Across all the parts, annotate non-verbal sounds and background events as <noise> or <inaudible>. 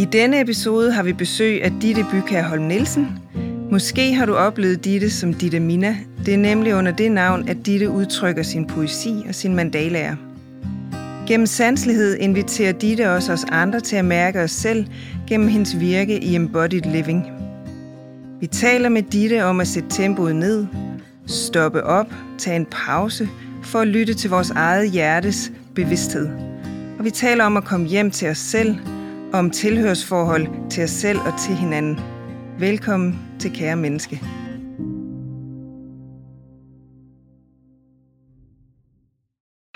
I denne episode har vi besøg af Ditte Bykær Holm Nielsen. Måske har du oplevet Ditte som Ditte Mina. Det er nemlig under det navn, at Ditte udtrykker sin poesi og sin mandalaer. Gennem sanselighed inviterer Ditte også os andre til at mærke os selv gennem hendes virke i Embodied Living. Vi taler med Ditte om at sætte tempoet ned, stoppe op, tage en pause for at lytte til vores eget hjertes bevidsthed. Og vi taler om at komme hjem til os selv, om tilhørsforhold til os selv og til hinanden. Velkommen til Kære Menneske.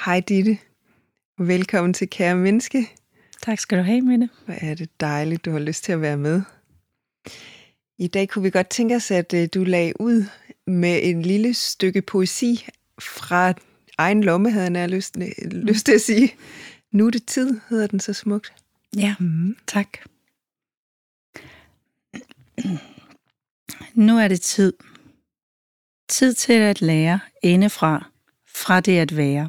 Hej Ditte. Velkommen til Kære Menneske. Tak skal du have, Mette. Hvor er det dejligt, du har lyst til at være med. I dag kunne vi godt tænke os, at øh, du lagde ud med en lille stykke poesi fra egen lomme, havde jeg lyst, lyst til at sige. Nu er det tid, hedder den så smukt. Ja, mm. tak. Nu er det tid. Tid til at lære indefra, fra det at være.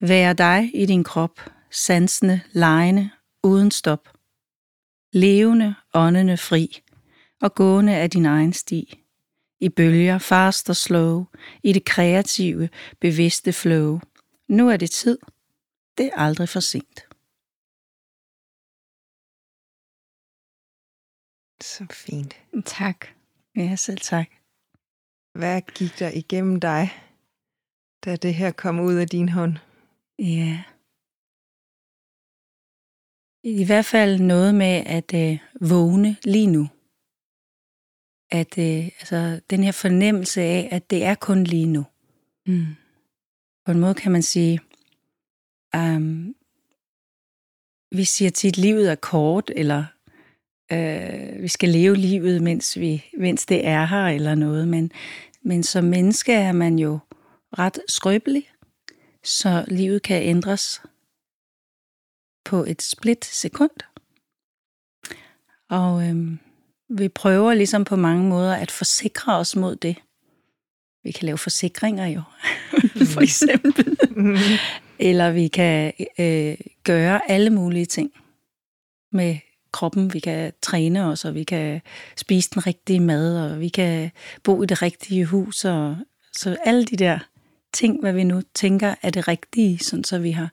Være dig i din krop, sansende, lejende, uden stop. Levende, åndende fri og gående af din egen sti. I bølger, fast og slow, i det kreative, bevidste flow. Nu er det tid. Det er aldrig for sent. Så fint. Tak. Ja, selv tak. Hvad gik der igennem dig, da det her kom ud af din hånd? Ja. I hvert fald noget med at øh, vågne lige nu. At øh, altså, den her fornemmelse af, at det er kun lige nu. Mm. På en måde kan man sige, um, vi siger tit, at livet er kort, eller øh, vi skal leve livet, mens, vi, mens det er her, eller noget. Men, men som menneske er man jo ret skrøbelig, så livet kan ændres på et split sekund. Og øhm, vi prøver ligesom på mange måder at forsikre os mod det. Vi kan lave forsikringer jo, <laughs> for eksempel. Eller vi kan øh, gøre alle mulige ting med kroppen. Vi kan træne os, og vi kan spise den rigtige mad, og vi kan bo i det rigtige hus. Og, så alle de der ting, hvad vi nu tænker er det rigtige, sådan så vi har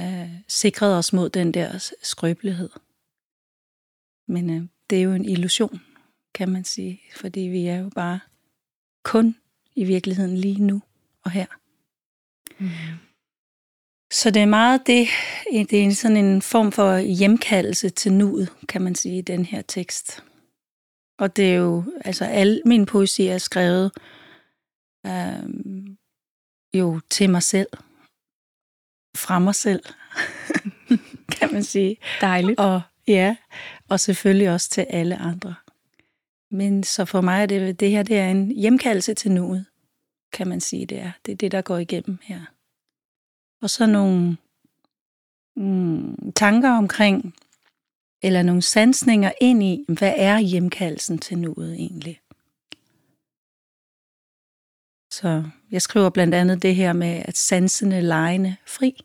øh, sikret os mod den der skrøbelighed. Men øh, det er jo en illusion, kan man sige, fordi vi er jo bare kun i virkeligheden lige nu og her. Mm. Så det er meget det, det er sådan en form for hjemkaldelse til nuet, kan man sige, i den her tekst. Og det er jo, altså al min poesi er skrevet øh, jo til mig selv, fra mig selv, <laughs> kan man sige. Dejligt. Og ja, og selvfølgelig også til alle andre. Men så for mig er det, det her det er en hjemkaldelse til nuet, kan man sige, det er. Det er det, der går igennem her. Og så nogle mm, tanker omkring, eller nogle sansninger ind i, hvad er hjemkaldelsen til nuet egentlig? Så jeg skriver blandt andet det her med, at sansende lejende fri.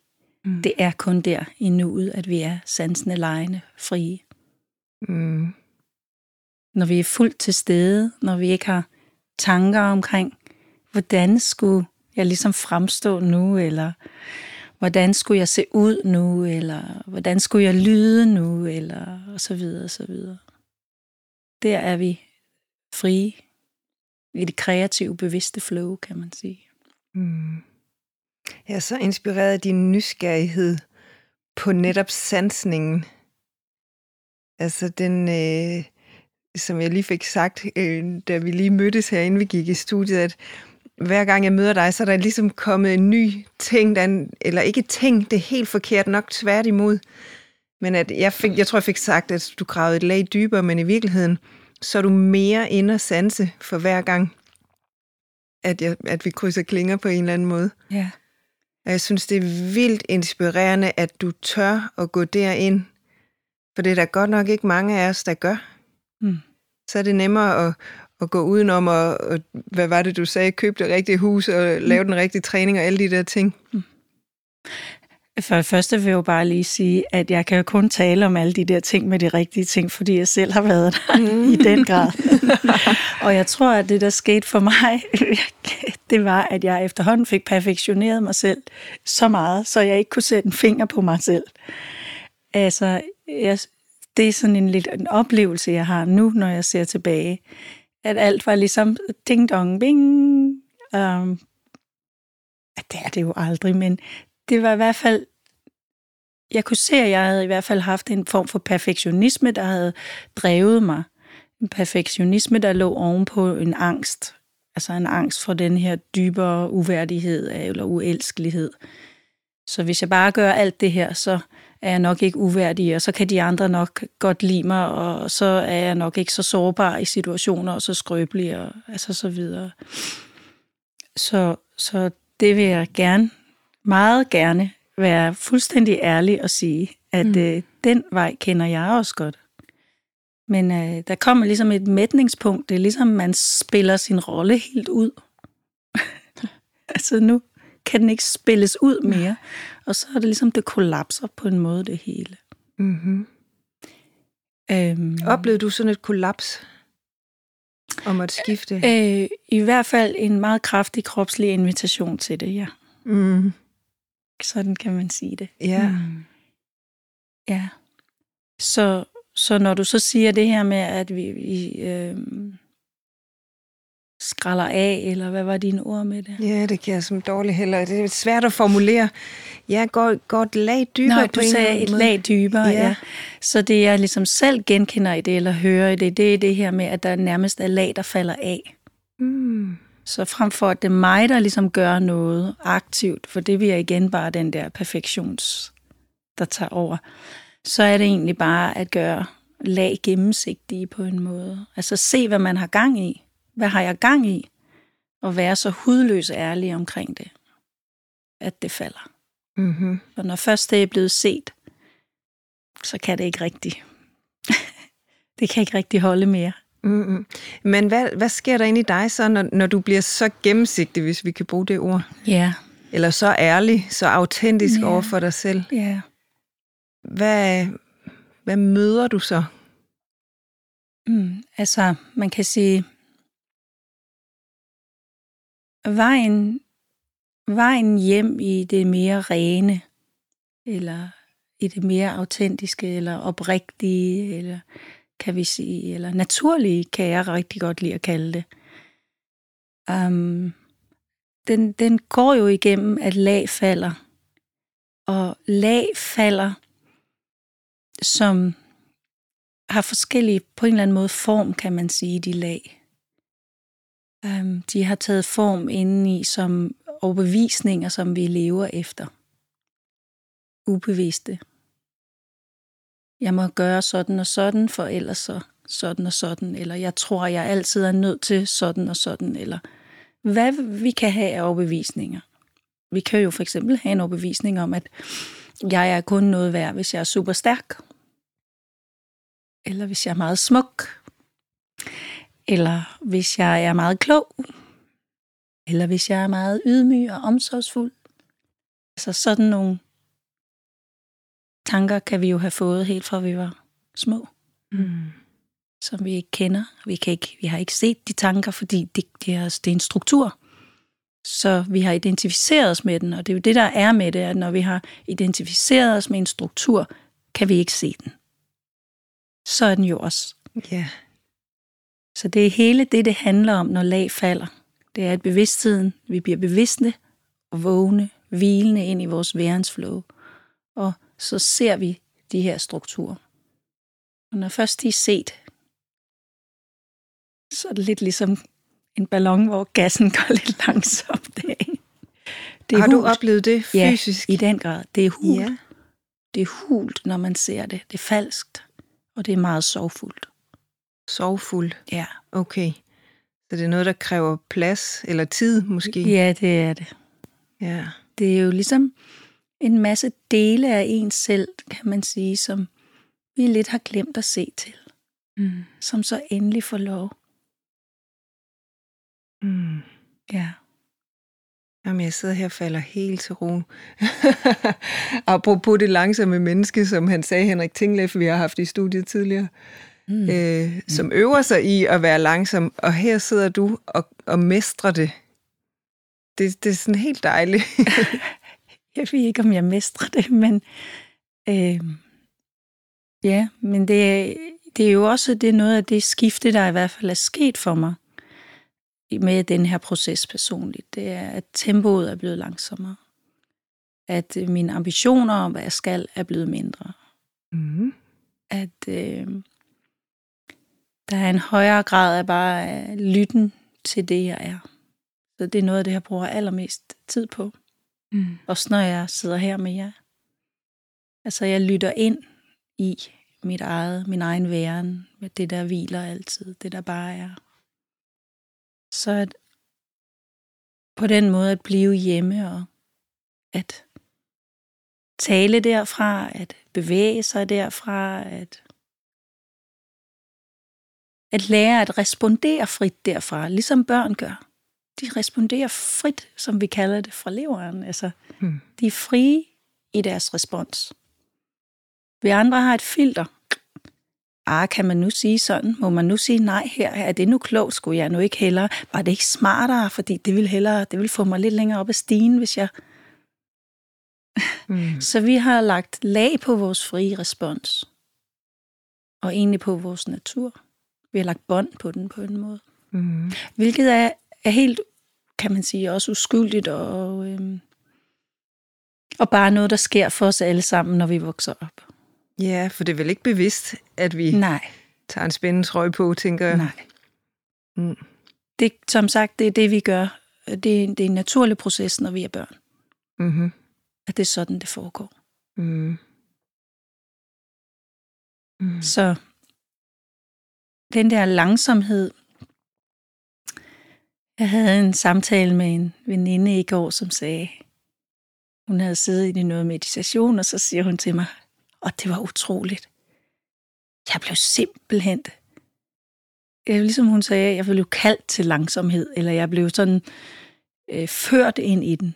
Mm. Det er kun der i nuet, at vi er sansende lejende frie. Mm. Når vi er fuldt til stede, når vi ikke har tanker omkring, hvordan skulle jeg ligesom fremstå nu, eller hvordan skulle jeg se ud nu, eller hvordan skulle jeg lyde nu, eller og så videre, og så videre. Der er vi frie i det kreative, bevidste flow, kan man sige. Mm. Jeg er så inspireret af din nysgerrighed på netop sansningen. Altså den, øh, som jeg lige fik sagt, øh, da vi lige mødtes herinde, vi gik i studiet, at hver gang jeg møder dig, så er der ligesom kommet en ny ting, der, eller ikke ting, det er helt forkert nok tværtimod. Men at jeg, fik, jeg tror, jeg fik sagt, at du gravede et lag dybere, men i virkeligheden, så er du mere inde og sanse for hver gang, at, jeg, at vi krydser klinger på en eller anden måde. Ja. Og jeg synes, det er vildt inspirerende, at du tør at gå derind. For det er der godt nok ikke mange af os, der gør. Mm. Så er det nemmere at, at gå udenom og, og, hvad var det, du sagde, købe det rigtige hus og lave mm. den rigtige træning og alle de der ting. Mm. For det første vil jeg jo bare lige sige, at jeg kan jo kun tale om alle de der ting med de rigtige ting, fordi jeg selv har været der mm. <laughs> i den grad. og jeg tror, at det, der skete for mig, <laughs> det var, at jeg efterhånden fik perfektioneret mig selv så meget, så jeg ikke kunne sætte en finger på mig selv. Altså, jeg, det er sådan en lidt en oplevelse, jeg har nu, når jeg ser tilbage. At alt var ligesom ding dong bing. Um, det er det jo aldrig, men det var i hvert fald, jeg kunne se, at jeg havde i hvert fald haft en form for perfektionisme, der havde drevet mig. En perfektionisme, der lå ovenpå en angst. Altså en angst for den her dybere uværdighed eller uelskelighed. Så hvis jeg bare gør alt det her, så er jeg nok ikke uværdig, og så kan de andre nok godt lide mig, og så er jeg nok ikke så sårbar i situationer, og så skrøbelig, og altså så videre. Så, så det vil jeg gerne meget gerne være fuldstændig ærlig og sige, at mm. øh, den vej kender jeg også godt. Men øh, der kommer ligesom et mætningspunkt. Det er ligesom, man spiller sin rolle helt ud. <laughs> altså nu kan den ikke spilles ud mere. Og så er det ligesom, det kollapser på en måde, det hele. Mm-hmm. Øhm, Oplevede du sådan et kollaps? Om at skifte? Øh, I hvert fald en meget kraftig kropslig invitation til det, ja. Mm. Sådan kan man sige det. Ja. Mm. Ja. Så, så når du så siger det her med, at vi, vi øh, skralder af, eller hvad var dine ord med det? Ja, det kan jeg som dårligt heller. Det er svært at formulere. Ja, går, et lag dybere Nej, du på sagde et lag dybere, ja. ja. Så det jeg ligesom selv genkender i det, eller hører i det, det er det her med, at der nærmest er lag, der falder af. Mm. Så frem for, at det er mig, der ligesom gør noget aktivt, for det jeg igen bare den der perfektions, der tager over, så er det egentlig bare at gøre lag gennemsigtige på en måde. Altså se, hvad man har gang i. Hvad har jeg gang i? Og være så hudløs ærlig omkring det, at det falder. Mm-hmm. Og når først det er blevet set, så kan det ikke rigtigt. <laughs> det kan ikke rigtig holde mere. Mm-hmm. Men hvad, hvad sker der inde i dig så, når, når du bliver så gennemsigtig, hvis vi kan bruge det ord? Ja. Eller så ærlig, så autentisk yeah. over for dig selv? Ja. Hvad, hvad møder du så? Mm, altså, man kan sige, vejen, vejen hjem i det mere rene, eller i det mere autentiske, eller oprigtige, eller kan vi sige, eller naturlige, kan jeg rigtig godt lide at kalde det. Um, den, den går jo igennem, at lag falder. Og lag falder, som har forskellige, på en eller anden måde, form, kan man sige, de lag. Øhm, de har taget form indeni som overbevisninger, som vi lever efter. Ubevidste jeg må gøre sådan og sådan, for ellers så sådan og sådan, eller jeg tror, jeg altid er nødt til sådan og sådan, eller hvad vi kan have af overbevisninger. Vi kan jo for eksempel have en overbevisning om, at jeg er kun noget værd, hvis jeg er super stærk, eller hvis jeg er meget smuk, eller hvis jeg er meget klog, eller hvis jeg er meget ydmyg og omsorgsfuld. Altså sådan nogle tanker kan vi jo have fået helt fra vi var små. Mm. Som vi ikke kender. Vi, kan ikke, vi har ikke set de tanker, fordi det, det, er, det er en struktur. Så vi har identificeret os med den, og det er jo det, der er med det, at når vi har identificeret os med en struktur, kan vi ikke se den. Så er den jo også. Ja. Yeah. Så det er hele det, det handler om, når lag falder. Det er, at bevidstheden, vi bliver bevidste og vågne, hvilende ind i vores værensflow. Og så ser vi de her strukturer. Og når først de er set, så er det lidt ligesom en ballon, hvor gassen går lidt langsomt af. Det er Har hult. du oplevet det fysisk? Ja, i den grad. Det er hult. Ja. Det er hult, når man ser det. Det er falskt, og det er meget sorgfuldt. Sorgfuldt? Ja. Okay. Så det er noget, der kræver plads eller tid, måske? Ja, det er det. Ja. Det er jo ligesom, en masse dele af ens selv, kan man sige, som vi lidt har glemt at se til. Mm. Som så endelig får lov. Mm. Ja. Jamen, jeg sidder her og falder helt til ro. <laughs> Apropos det langsomme menneske, som han sagde, Henrik Tingleff, vi har haft i studiet tidligere, mm. øh, som øver sig i at være langsom, og her sidder du og, og mestrer det. det. Det er sådan helt dejligt. <laughs> jeg ved ikke, om jeg mestrer det, men øh, ja, men det, det er jo også det er noget af det skifte, der i hvert fald er sket for mig med den her proces personligt. Det er, at tempoet er blevet langsommere. At mine ambitioner om, hvad jeg skal, er blevet mindre. Mm. At øh, der er en højere grad af bare lytten til det, jeg er. Så det er noget af det, jeg bruger allermest tid på. Mm. Også når jeg sidder her med jer. Altså, jeg lytter ind i mit eget, min egen væren, med det, der hviler altid, det, der bare er. Så at på den måde at blive hjemme og at tale derfra, at bevæge sig derfra, at, at lære at respondere frit derfra, ligesom børn gør. De responderer frit, som vi kalder det, fra leveren. Altså, hmm. de er frie i deres respons. Vi andre har et filter, ah, kan man nu sige sådan? Må man nu sige nej her? Er det nu klogt? Skulle jeg nu ikke hellere? Var det ikke smartere? Fordi det vil hellere, det vil få mig lidt længere op ad stigen, hvis jeg... Mm. <laughs> Så vi har lagt lag på vores frie respons. Og egentlig på vores natur. Vi har lagt bånd på den på en måde. Mm. Hvilket er, er helt, kan man sige, også uskyldigt og, øhm, og bare noget, der sker for os alle sammen, når vi vokser op. Ja, for det er vel ikke bevidst, at vi Nej. tager en spændende trøje på, tænker jeg. Nej. Mm. Det, som sagt, det er det, vi gør. Det, det er en naturlig proces, når vi er børn. Mm-hmm. At det er sådan, det foregår. Mm. Mm. Så den der langsomhed. Jeg havde en samtale med en veninde i går, som sagde, hun havde siddet i noget meditation, og så siger hun til mig, og det var utroligt. Jeg blev simpelthen... Jeg, ligesom hun sagde, jeg blev kaldt til langsomhed, eller jeg blev sådan øh, ført ind i den.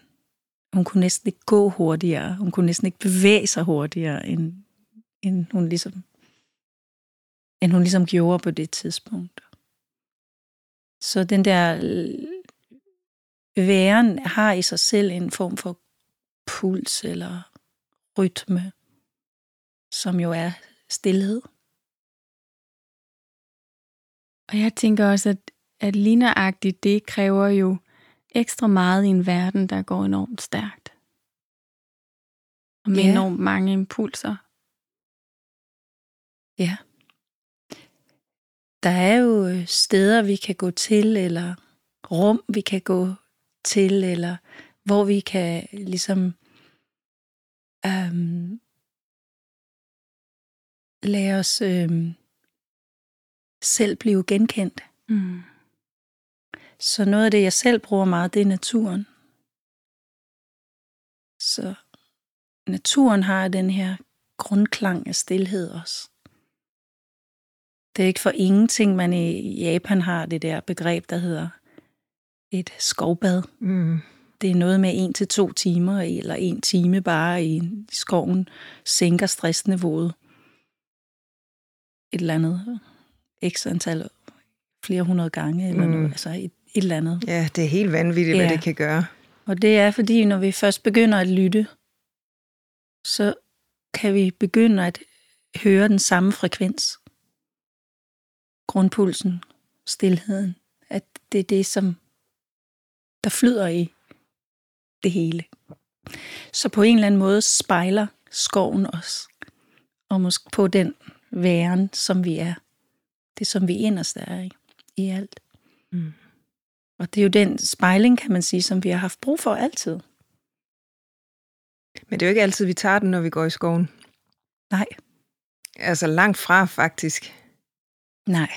Hun kunne næsten ikke gå hurtigere. Hun kunne næsten ikke bevæge sig hurtigere, end, end hun ligesom end hun ligesom gjorde på det tidspunkt. Så den der væren har i sig selv en form for puls eller rytme, som jo er stillhed. Og jeg tænker også, at, at ligneragtigt, det kræver jo ekstra meget i en verden, der går enormt stærkt. Og med ja. enormt mange impulser. Ja. Der er jo steder, vi kan gå til, eller rum, vi kan gå til, eller hvor vi kan ligesom øhm, lade os øh, selv blive genkendt. Mm. Så noget af det, jeg selv bruger meget, det er naturen. Så naturen har den her grundklang af stillhed også. Det er ikke for ingenting, man i Japan har det der begreb, der hedder et skovbad. Mm. Det er noget med en til to timer, eller en time bare i skoven, sænker stressniveauet et eller andet x antal, flere hundrede gange, eller mm. noget, altså et, et eller andet. Ja, det er helt vanvittigt, ja. hvad det kan gøre. Og det er fordi, når vi først begynder at lytte, så kan vi begynde at høre den samme frekvens. Grundpulsen, stillheden, at det er det, som der flyder i det hele. Så på en eller anden måde spejler skoven os, og måske på den væren, som vi er. Det, som vi inderst er i, i alt. Mm. Og det er jo den spejling, kan man sige, som vi har haft brug for altid. Men det er jo ikke altid, vi tager den, når vi går i skoven. Nej. Altså langt fra, faktisk. Nej.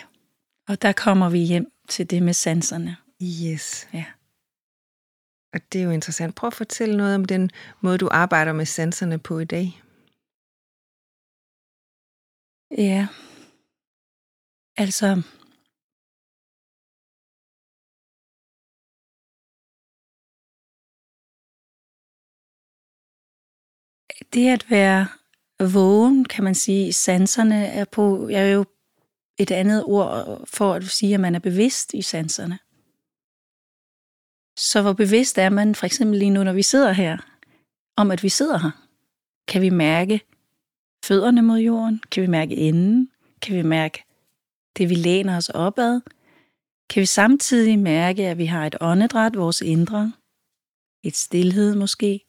Og der kommer vi hjem til det med sanserne. Yes. Ja. Og det er jo interessant. Prøv at fortælle noget om den måde, du arbejder med sanserne på i dag. Ja. Altså, det at være vågen, kan man sige, sanserne er på, jeg er jo et andet ord for at sige, at man er bevidst i sanserne. Så hvor bevidst er man for eksempel lige nu, når vi sidder her, om at vi sidder her? Kan vi mærke fødderne mod jorden? Kan vi mærke enden? Kan vi mærke det, vi læner os opad? Kan vi samtidig mærke, at vi har et åndedræt, vores indre? Et stillhed måske?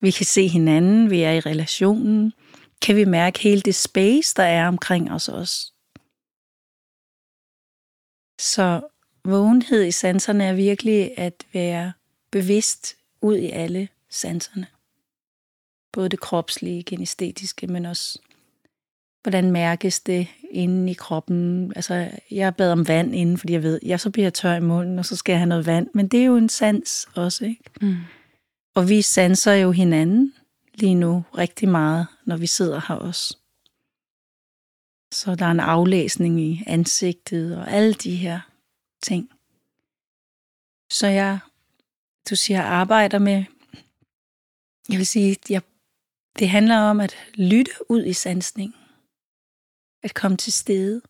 Vi kan se hinanden, vi er i relationen. Kan vi mærke hele det space, der er omkring os også? Så vågenhed i sanserne er virkelig at være bevidst ud i alle sanserne. Både det kropslige, genestetiske, men også hvordan mærkes det inde i kroppen. Altså, jeg bad om vand inden, fordi jeg ved, jeg så bliver jeg tør i munden, og så skal jeg have noget vand. Men det er jo en sans også, ikke? Mm. Og vi sanser jo hinanden lige nu rigtig meget, når vi sidder her også. Så der er en aflæsning i ansigtet og alle de her ting. Så jeg, du siger, jeg arbejder med, jeg vil sige, jeg, det handler om at lytte ud i sansning. At komme til stede.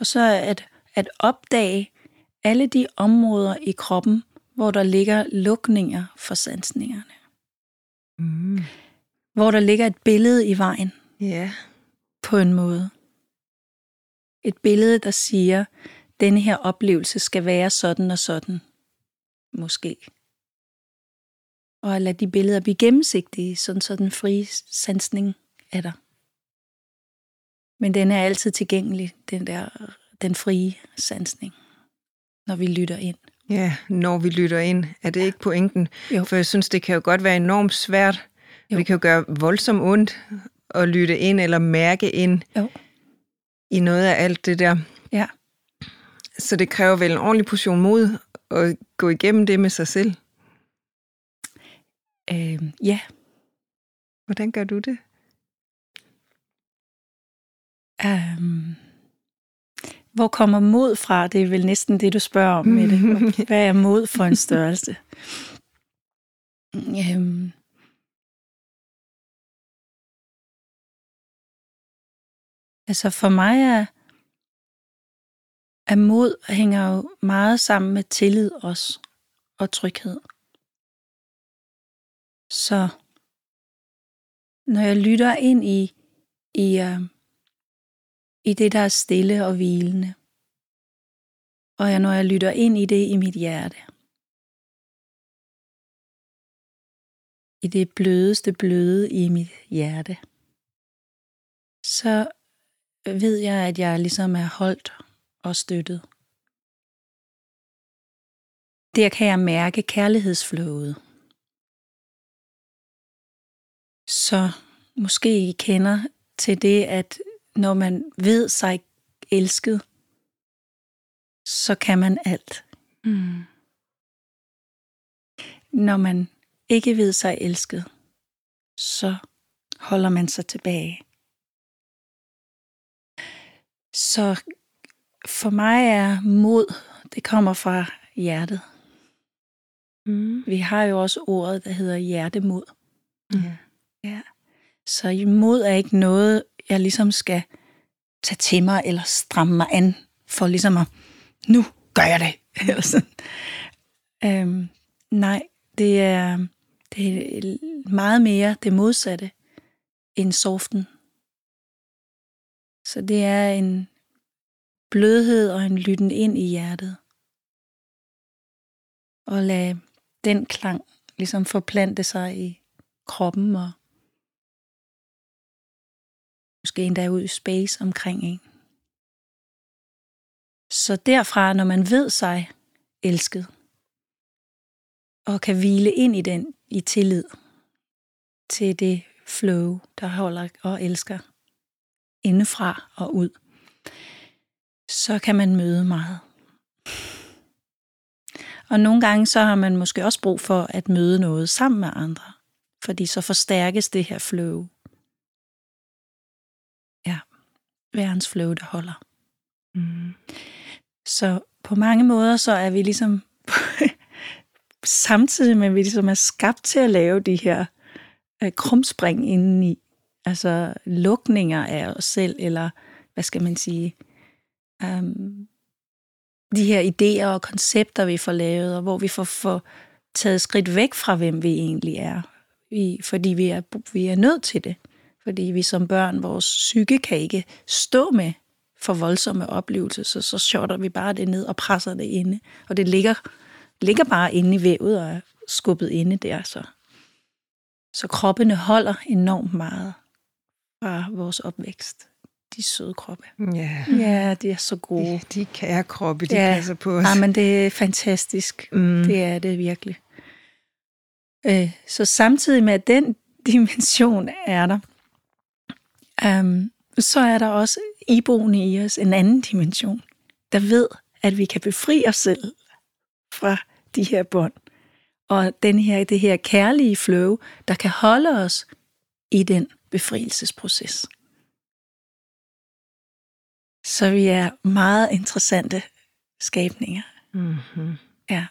Og så at, at opdage alle de områder i kroppen, hvor der ligger lukninger for sansningerne. Mm. Hvor der ligger et billede i vejen. Ja. Yeah. På en måde. Et billede, der siger, denne her oplevelse skal være sådan og sådan. Måske. Og at lade de billeder blive gennemsigtige, sådan så den frie sansning er der. Men den er altid tilgængelig, den der den frie sansning, når vi lytter ind. Ja, når vi lytter ind, er det ikke pointen? Jo. For jeg synes, det kan jo godt være enormt svært. Jo. Vi kan jo gøre voldsomt ondt at lytte ind eller mærke ind jo. i noget af alt det der. Ja. Så det kræver vel en ordentlig portion mod at gå igennem det med sig selv? Øh, ja. Hvordan gør du det? Um, hvor kommer mod fra? Det er vel næsten det, du spørger om med det. <laughs> Hvad er mod for en størrelse? um, altså for mig er at mod hænger jo meget sammen med tillid også, og tryghed. Så når jeg lytter ind i, i, uh, i det, der er stille og hvilende, og jeg, når jeg lytter ind i det i mit hjerte, i det blødeste bløde i mit hjerte, så ved jeg, at jeg ligesom er holdt og støttet. Der kan jeg mærke kærlighedsflowet. Så måske I kender til det, at når man ved sig elsket, så kan man alt. Mm. Når man ikke ved sig elsket, så holder man sig tilbage. Så for mig er mod, det kommer fra hjertet. Mm. Vi har jo også ordet, der hedder hjertemod. Mm. Ja. Så mod er ikke noget, jeg ligesom skal tage til mig eller stramme mig an for ligesom at, nu gør jeg det. <laughs> Eller sådan. Øhm, nej, det er, det er meget mere det modsatte end soften. Så det er en, blødhed og en lytten ind i hjertet. Og lad den klang ligesom forplante sig i kroppen og måske endda ud i space omkring en. Så derfra, når man ved sig elsket, og kan hvile ind i den i tillid til det flow, der holder og elsker indefra og ud, så kan man møde meget. Og nogle gange så har man måske også brug for at møde noget sammen med andre, fordi så forstærkes det her flow. Værens flow, der holder. Mm. Så på mange måder så er vi ligesom <laughs> samtidig med, at vi ligesom er skabt til at lave de her øh, krumspring indeni. Altså lukninger af os selv, eller hvad skal man sige, um, de her idéer og koncepter, vi får lavet, og hvor vi får, får taget skridt væk fra, hvem vi egentlig er. Vi, fordi vi er, vi er nødt til det. Fordi vi som børn, vores psyke kan ikke stå med for voldsomme oplevelser, så, så shotter vi bare det ned og presser det inde. Og det ligger, ligger bare inde i vævet og er skubbet inde der. Så, så kroppene holder enormt meget fra vores opvækst. De søde kroppe. Ja, Ja, de er så gode. de, de kære kroppe, de Ja. passer på os. Ja, men det er fantastisk. Mm. Det er det virkelig. Øh, så samtidig med, at den <laughs> dimension er der, um, så er der også iboende i os en anden dimension, der ved, at vi kan befri os selv fra de her bånd. Og den her, det her kærlige flow, der kan holde os i den befrielsesproces. Så vi er meget interessante skabninger. Mm-hmm. Ja,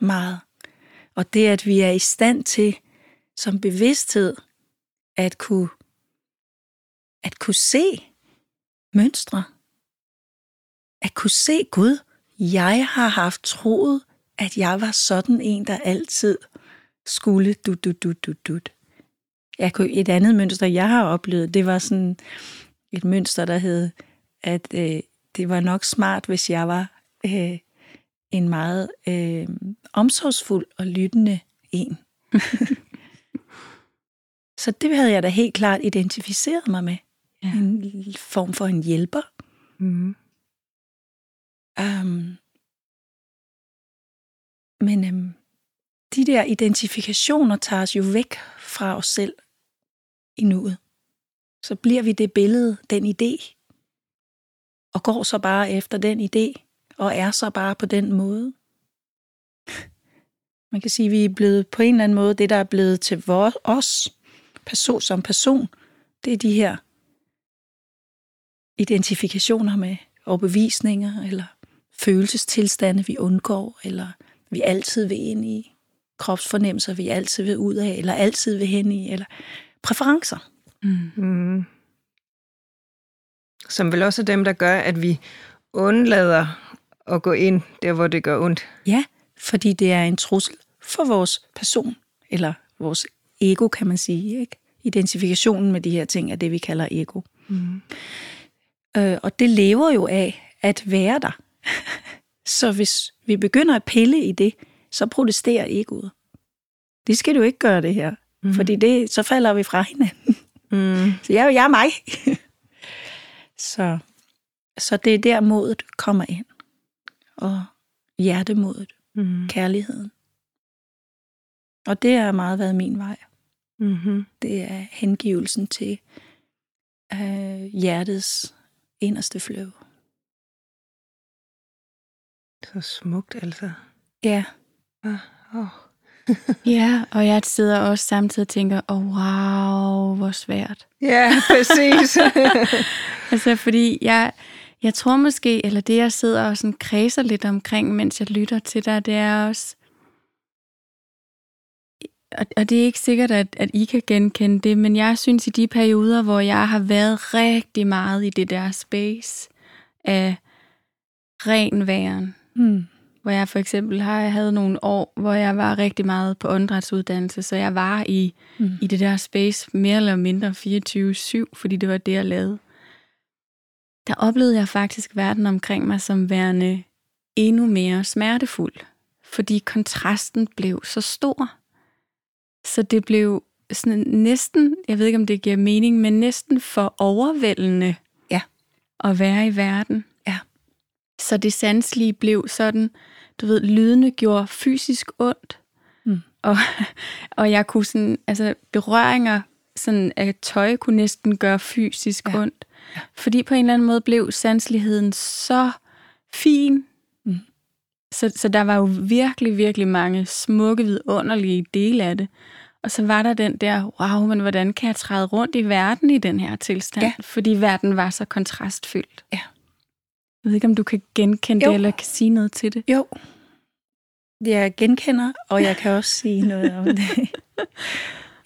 meget. Og det, at vi er i stand til som bevidsthed at kunne, at kunne se mønstre. At kunne se Gud. Jeg har haft troet, at jeg var sådan en, der altid skulle du du du du du. Jeg kunne, et andet mønster, jeg har oplevet, det var sådan et mønster, der hed, at øh, det var nok smart, hvis jeg var øh, en meget øh, omsorgsfuld og lyttende en. <laughs> Så det havde jeg da helt klart identificeret mig med. Ja. En form for en hjælper. Mm. Um, men um, de der identifikationer tager os jo væk fra os selv i nuet. Så bliver vi det billede, den idé, og går så bare efter den idé, og er så bare på den måde. <laughs> Man kan sige, at vi er blevet på en eller anden måde, det der er blevet til vores, os person som person, det er de her identifikationer med overbevisninger, eller følelsestilstande, vi undgår, eller vi altid vil ind i, kropsfornemmelser, vi altid vil ud af, eller altid vil hen i, eller præferencer. Mm. Mm. Som vel også er dem, der gør, at vi undlader at gå ind der, hvor det gør ondt. Ja, fordi det er en trussel for vores person, eller vores ego, kan man sige. Ikke? Identifikationen med de her ting er det, vi kalder ego. Mm. Øh, og det lever jo af at være der. <laughs> så hvis vi begynder at pille i det, så protesterer egoet. Det skal du ikke gøre det her, mm. fordi det, så falder vi fra hinanden. Mm. <laughs> Så jeg, jeg er mig. <laughs> så, så det er der modet kommer ind. Og hjertemodet, Mm. kærligheden. Og det har meget været min vej. Mm-hmm. Det er hengivelsen til øh, hjertets inderste flow. Så smukt, altså. Ja, Ah, oh. <laughs> Ja, og jeg sidder også samtidig og tænker, oh, wow, hvor svært. Ja, præcis. <laughs> Altså, fordi jeg, jeg tror måske, eller det jeg sidder og sådan kredser lidt omkring, mens jeg lytter til dig, det er også, og, og det er ikke sikkert, at, at I kan genkende det, men jeg synes i de perioder, hvor jeg har været rigtig meget i det der space af ren væren, mm. hvor jeg for eksempel har jeg havde nogle år, hvor jeg var rigtig meget på åndedrætsuddannelse, så jeg var i, Mm. i det der space mere eller mindre 24-7, fordi det var det, jeg lavede. Der oplevede jeg faktisk verden omkring mig som værende endnu mere smertefuld, fordi kontrasten blev så stor. Så det blev sådan næsten, jeg ved ikke om det giver mening, men næsten for overvældende Ja. at være i verden. Ja. Så det sanselige blev sådan, du ved, lydene gjorde fysisk ondt. Mm. Og, og jeg kunne sådan, altså berøringer sådan af tøj kunne næsten gøre fysisk Ja. ondt. Fordi på en eller anden måde blev sanseligheden så fin. Så, så der var jo virkelig, virkelig mange smukke, vidunderlige dele af det. Og så var der den der, wow, men hvordan kan jeg træde rundt i verden i den her tilstand? Ja. Fordi verden var så kontrastfyldt. Ja. Jeg ved ikke, om du kan genkende Jo. det, eller kan sige noget til det. Jo, jeg genkender, og jeg kan også sige noget om det. <laughs>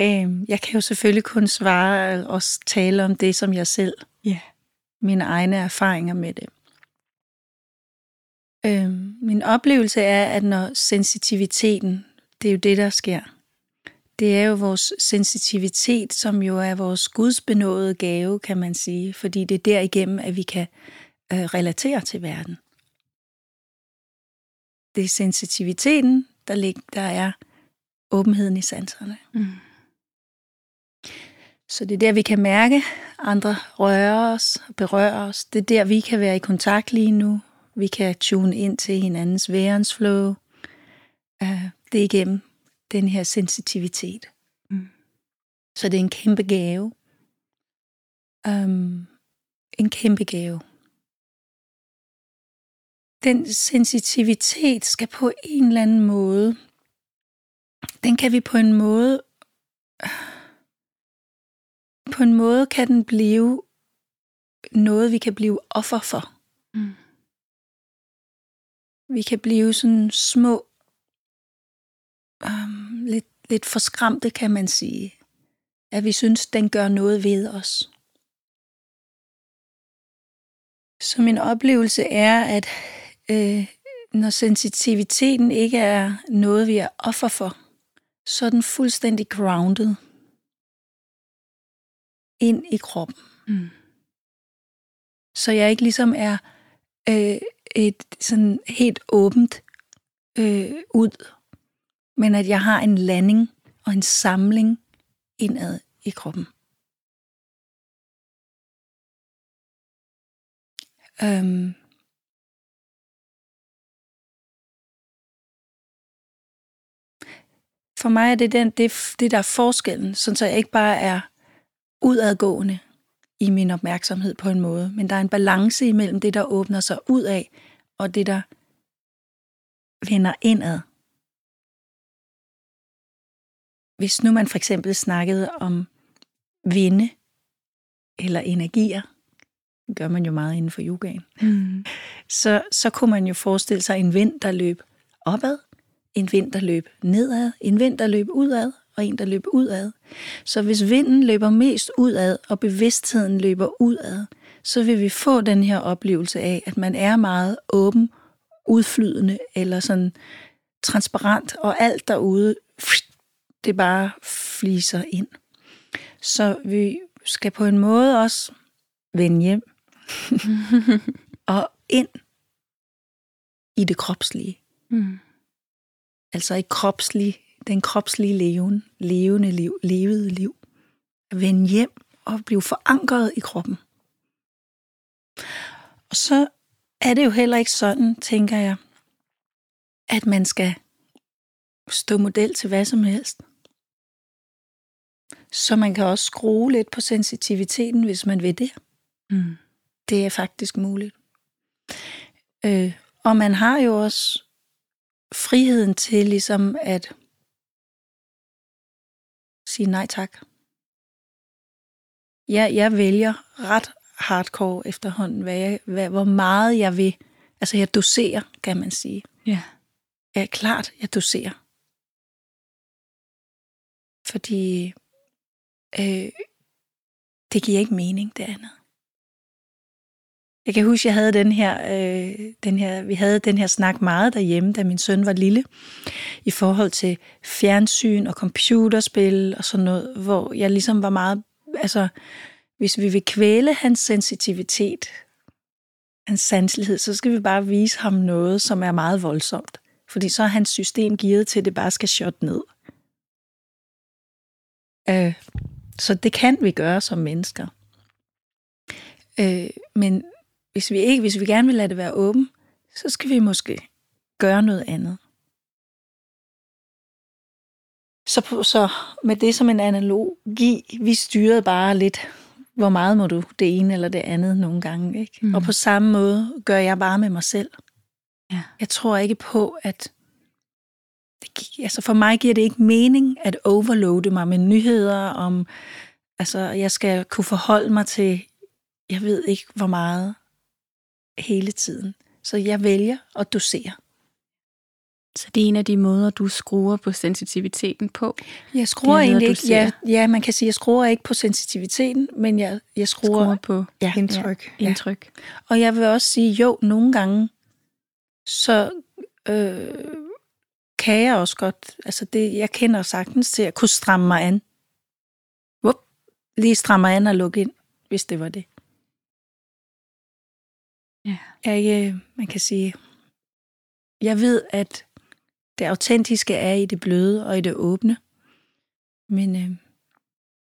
Øh, jeg kan jo selvfølgelig kun svare og tale om det, som jeg selv, Ja. mine egne erfaringer med det. Øh, min oplevelse er, at når sensitiviteten, det er jo det, der sker, det er jo vores sensitivitet, som jo er vores gudsbenåede gave, kan man sige, fordi det er derigennem, at vi kan øh, relatere til verden. Det er sensitiviteten, der, lig, der er åbenheden i sanserne. Mm. Så det er der, vi kan mærke, andre rører os, berører os. Det er der, vi kan være i kontakt lige nu. Vi kan tune ind til hinandens værensflow. Uh, det er igennem den her sensitivitet. Mm. Så det er en kæmpe gave. Um, en kæmpe gave. Den sensitivitet skal på en eller anden måde, den kan vi på en måde, på en måde kan den blive noget, vi kan blive offer for. Mm. Vi kan blive sådan små, um, lidt, lidt forskræmte, kan man sige. At vi synes, den gør noget ved os. Så min oplevelse er, at øh, når sensitiviteten ikke er noget, vi er offer for, så er den fuldstændig grounded ind i kroppen. Mm. Så jeg ikke ligesom er øh, et sådan helt åbent øh, ud, men at jeg har en landing og en samling indad i kroppen. Øhm. For mig er det den, det, det der er forskellen, sådan så jeg ikke bare er udadgående i min opmærksomhed på en måde, men der er en balance imellem det, der åbner sig ud af, og det, der vender indad. Hvis nu man for eksempel snakkede om vinde eller energier, det gør man jo meget inden for yogaen, Mm. <laughs> så, så kunne man jo forestille sig en vind, der løb opad, en vind, der løb nedad, en vind, der løb udad, og en, der løb udad. Så hvis vinden løber mest udad, og bevidstheden løber udad, så vil vi få den her oplevelse af, at man er meget åben, udflydende, eller sådan transparent, og alt derude, det bare fliser ind. Så vi skal på en måde også vende hjem <laughs> og ind i det kropslige. Mm. Altså i kropslig, den kropslige leven, levende liv, levede liv. At vende hjem og blive forankret i kroppen. Og så er det jo heller ikke sådan, tænker jeg, at man skal stå model til hvad som helst. Så man kan også skrue lidt på sensitiviteten, hvis man vil det. Mm. Det er faktisk muligt. Øh, og man har jo også friheden til ligesom at sige nej tak. Jeg, jeg vælger ret hardcore efterhånden, hvad jeg, hvad, hvor meget jeg vil. Altså jeg doserer, kan man sige. Ja. Ja, klart, jeg doserer. Fordi øh, det giver ikke mening, det andet. Jeg kan huske, jeg havde den her, øh, den her, vi havde den her snak meget derhjemme, da min søn var lille, i forhold til fjernsyn og computerspil og sådan noget, hvor jeg ligesom var meget, altså, hvis vi vil kvæle hans sensitivitet, hans sanselighed, så skal vi bare vise ham noget, som er meget voldsomt. Fordi så er hans system givet til, at det bare skal shot ned. Øh, så det kan vi gøre som mennesker. Øh, men hvis vi ikke, hvis vi gerne vil lade det være åben, så skal vi måske gøre noget andet. Så, så med det som en analogi, vi styrede bare lidt, hvor meget må du det ene eller det andet nogle gange. Ikke? Mm. Og på samme måde gør jeg bare med mig selv. Ja. Jeg tror ikke på, at det, altså for mig giver det ikke mening at overloade mig med nyheder om, altså jeg skal kunne forholde mig til, jeg ved ikke hvor meget hele tiden. Så jeg vælger at dosere. Så det er en af de måder, du skruer på sensitiviteten på? Jeg skruer er egentlig ikke, ja, ja, man kan sige, jeg skruer ikke på sensitiviteten, men jeg, jeg skruer, Skruer på ja, Indtryk. ja, indtryk. Og jeg vil også sige, jo, nogle gange, så øh, kan jeg også godt, altså det, jeg kender sagtens til at kunne stramme mig an. Wup, lige stramme mig an og lukke ind, hvis det var det. Ja. Er ikke, man kan sige, jeg ved, at det autentiske er i det bløde og i det åbne. Men øh,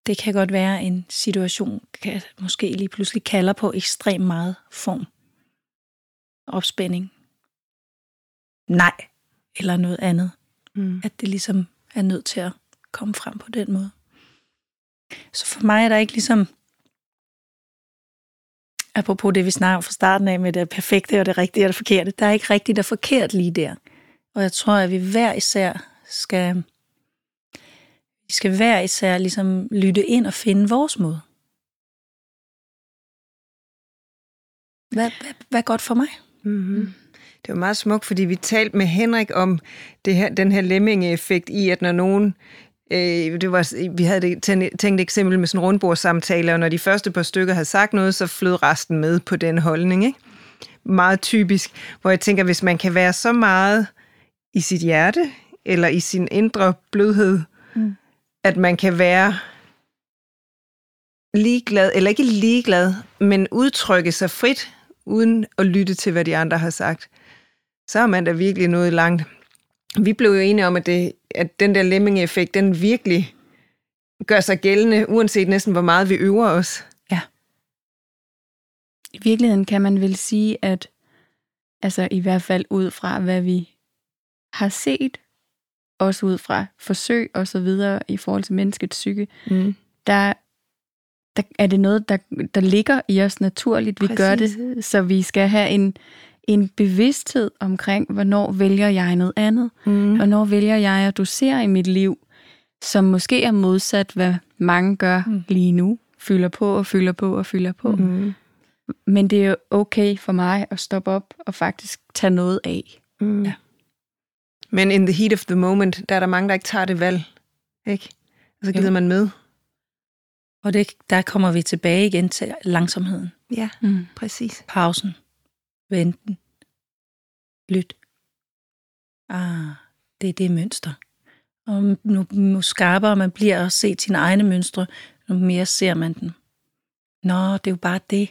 det kan godt være, at en situation kan måske lige pludselig kalder på ekstremt meget form. Opspænding. Nej. Eller noget andet. Mm. At det ligesom er nødt til at komme frem på den måde. Så for mig er der ikke ligesom... Apropos det, vi snakker fra starten af med det perfekte og det rigtige og det forkerte. Der er ikke rigtigt og forkert lige der. Og jeg tror, at vi hver især skal, vi skal hver især ligesom lytte ind og finde vores måde. Hvad, hvad, hvad er godt for mig? Mm-hmm. Det var meget smukt, fordi vi talte med Henrik om det her, den her lemmingeffekt i, at når nogen... Øh, det var, vi havde det, tænkt eksempel med sådan en rundbordssamtale, og når de første par stykker havde sagt noget, så flød resten med på den holdning. Ikke? Meget typisk, hvor jeg tænker, hvis man kan være så meget i sit hjerte, eller i sin indre blødhed, Mm. at man kan være ligeglad, eller ikke ligeglad, men udtrykke sig frit, uden at lytte til, hvad de andre har sagt, så er man da virkelig nået langt. Vi blev jo enige om, at, det, at den der lemming-effekt, den virkelig gør sig gældende, uanset næsten hvor meget vi øver os. I virkeligheden kan man vel sige, at altså i hvert fald ud fra, hvad vi har set, også ud fra forsøg og så videre i forhold til menneskets psyke, Mm. der, der er det noget, der, der ligger i os naturligt. Vi Præcis. gør det, så vi skal have en, en bevidsthed omkring, hvornår vælger jeg noget andet. Mm. Hvornår vælger jeg at dosere i mit liv, som måske er modsat, hvad mange gør Mm. lige nu. Fylder på og fylder på og fylder på. Mm. Men det er jo okay for mig at stoppe op og faktisk tage noget af. Mm. Ja. Men in the heat of the moment, der er der mange, der ikke tager det valg. Ikke? Og så glider Jo. man med. Og det, der kommer vi tilbage igen til langsomheden, Ja, Mm. præcis. pausen, venten, lyt. Ah, det er det mønster. Og nu, nu skarpere man bliver at se sine egne mønstre, nu mere ser man den. Nå, det er jo bare det.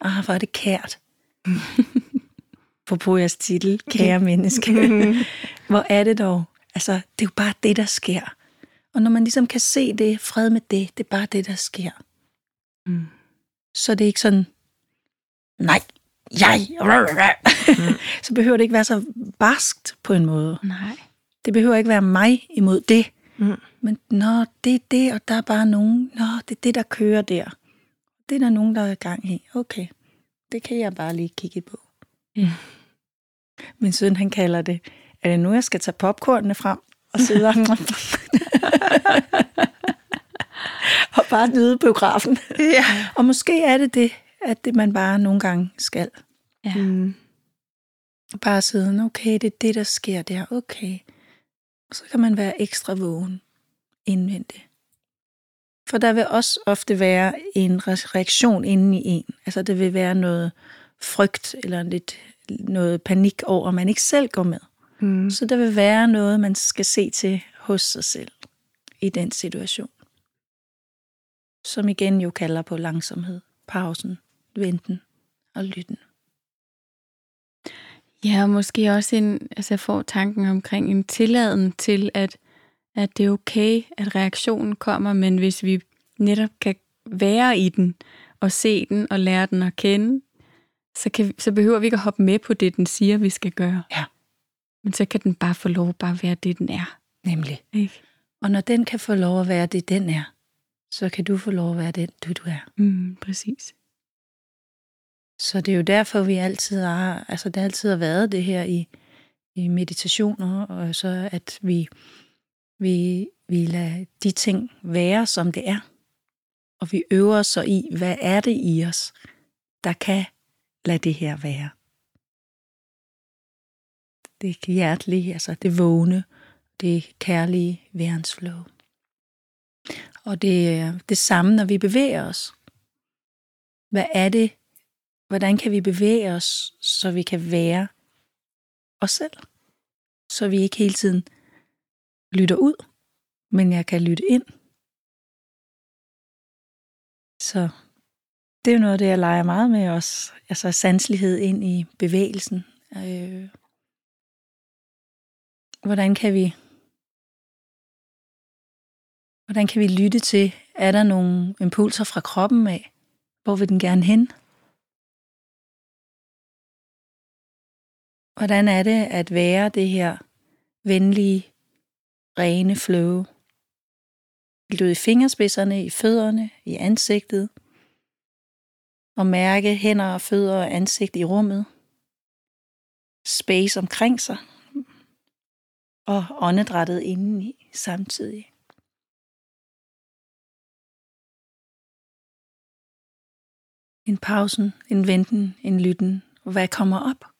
Ah, hvor er det kært. <laughs> På jeres titel, kære <laughs> menneske. <laughs> Hvor er det dog? Altså, det er jo bare det, der sker. Og når man ligesom kan se det, fred med det, det er bare det, der sker. Mm. Så det er ikke sådan, nej, jeg, <laughs> så behøver det ikke være så barskt på en måde. Nej. Det behøver ikke være mig imod det. Mm. Men nå, det er det, og der er bare nogen, nå, det er det, der kører der. Det er der nogen, der er i gang i. Okay, det kan jeg bare lige kigge på. Ja. Min søn, han kalder det, er det nu, jeg skal tage popcornene frem og sidde og, <laughs> <laughs> og bare nyde biografen. Ja. Og måske er det det, at det man bare nogle gange skal. Ja. Mm. Bare sidde, okay, det er det, der sker der, okay. Og så kan man være ekstra vågen indvendigt. For der vil også ofte være en re- reaktion inde i en. Altså det vil være noget frygt eller lidt noget panik over, at man ikke selv går med. Mm. Så der vil være noget, man skal se til hos sig selv i den situation. Som igen jo kalder på langsomhed, pausen, venten og lytten. Ja, og måske også en, altså jeg får tanken omkring en tilladen til, at, at det er okay, at reaktionen kommer, men hvis vi netop kan være i den, og se den, og lære den at kende, så, kan, så behøver vi ikke at hoppe med på det, den siger, vi skal gøre. Ja. Men så kan den bare få lov at bare være det, den er. Nemlig. Ikke? Og når den kan få lov at være det, den er, så kan du få lov at være den, du, du er. Mm, præcis. Så det er jo derfor, vi altid har, altså det altid har været det her i, i meditationer, og så at vi, vi, vi lader de ting være, som det er. Og vi øver os så i, hvad er det i os, der kan lade det her være. det hjertelige, altså det vågne, det kærlige værensflow. Og det er det samme, når vi bevæger os. Hvad er det? Hvordan kan vi bevæge os, så vi kan være os selv? Så vi ikke hele tiden lytter ud, men jeg kan lytte ind. Så det er jo noget af det, jeg leger meget med også. Altså sanselighed ind i bevægelsen. Øh, hvordan kan vi hvordan kan vi lytte til, er der nogle impulser fra kroppen af? Hvor vil den gerne hen? Hvordan er det at være det her venlige, rene flow? Vil du i fingerspidserne, i fødderne, i ansigtet? Og mærke hænder og fødder og ansigt i rummet? Space omkring sig? Og åndedrættet indeni samtidig? En pausen, en venten, en lytten, hvad kommer op?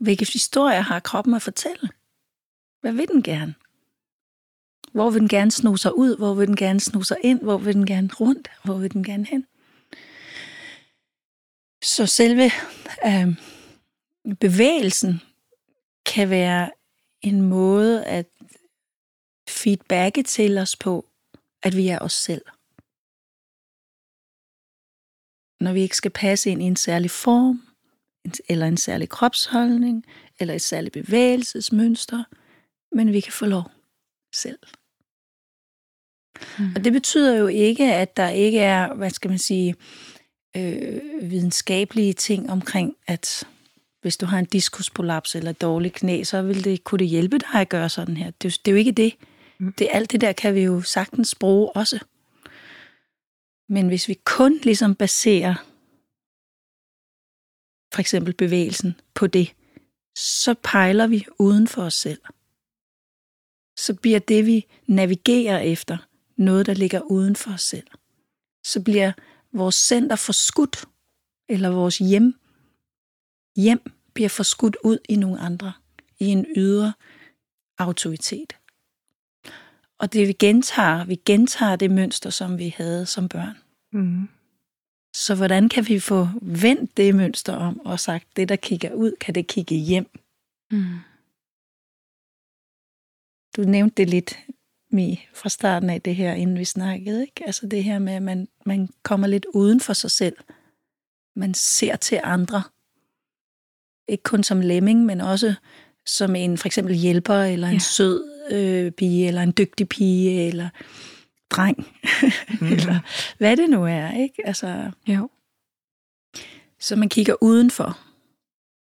Hvilke historier har kroppen at fortælle? Hvad vil den gerne? Hvor vil den gerne sno sig ud? Hvor vil den gerne sno sig ind? Hvor vil den gerne rundt? Hvor vil den gerne hen? Så selve øh, bevægelsen kan være en måde at feedbacke til os på, at vi er os selv når vi ikke skal passe ind i en særlig form, eller en særlig kropsholdning, eller et særligt bevægelsesmønster, men vi kan få lov selv. Mm. Og det betyder jo ikke, at der ikke er, hvad skal man sige, øh, videnskabelige ting omkring, at hvis du har en diskusprolaps eller dårlig knæ, så vil det, kunne det hjælpe dig at gøre sådan her. Det, det er jo ikke det. Mm. det. Alt det der kan vi jo sagtens bruge også. Men hvis vi kun ligesom baserer for eksempel bevægelsen på det, så pejler vi uden for os selv. Så bliver det, vi navigerer efter, noget, der ligger uden for os selv. Så bliver vores center forskudt, eller vores hjem, hjem bliver forskudt ud i nogle andre, i en ydre autoritet. Og det vi gentager, vi gentager det mønster, som vi havde som børn. Mm. Så hvordan kan vi få vendt det mønster om og sagt, det der kigger ud, kan det kigge hjem? Mm. Du nævnte det lidt Mi, fra starten af det her, inden vi snakkede. Ikke? Altså det her med, at man, man kommer lidt uden for sig selv. Man ser til andre. Ikke kun som lemming, men også som en for eksempel hjælper, eller en ja. sød øh, pige, eller en dygtig pige, eller dreng. Mm. <laughs> eller hvad det nu er, ikke? Altså, jo. Så man kigger udenfor.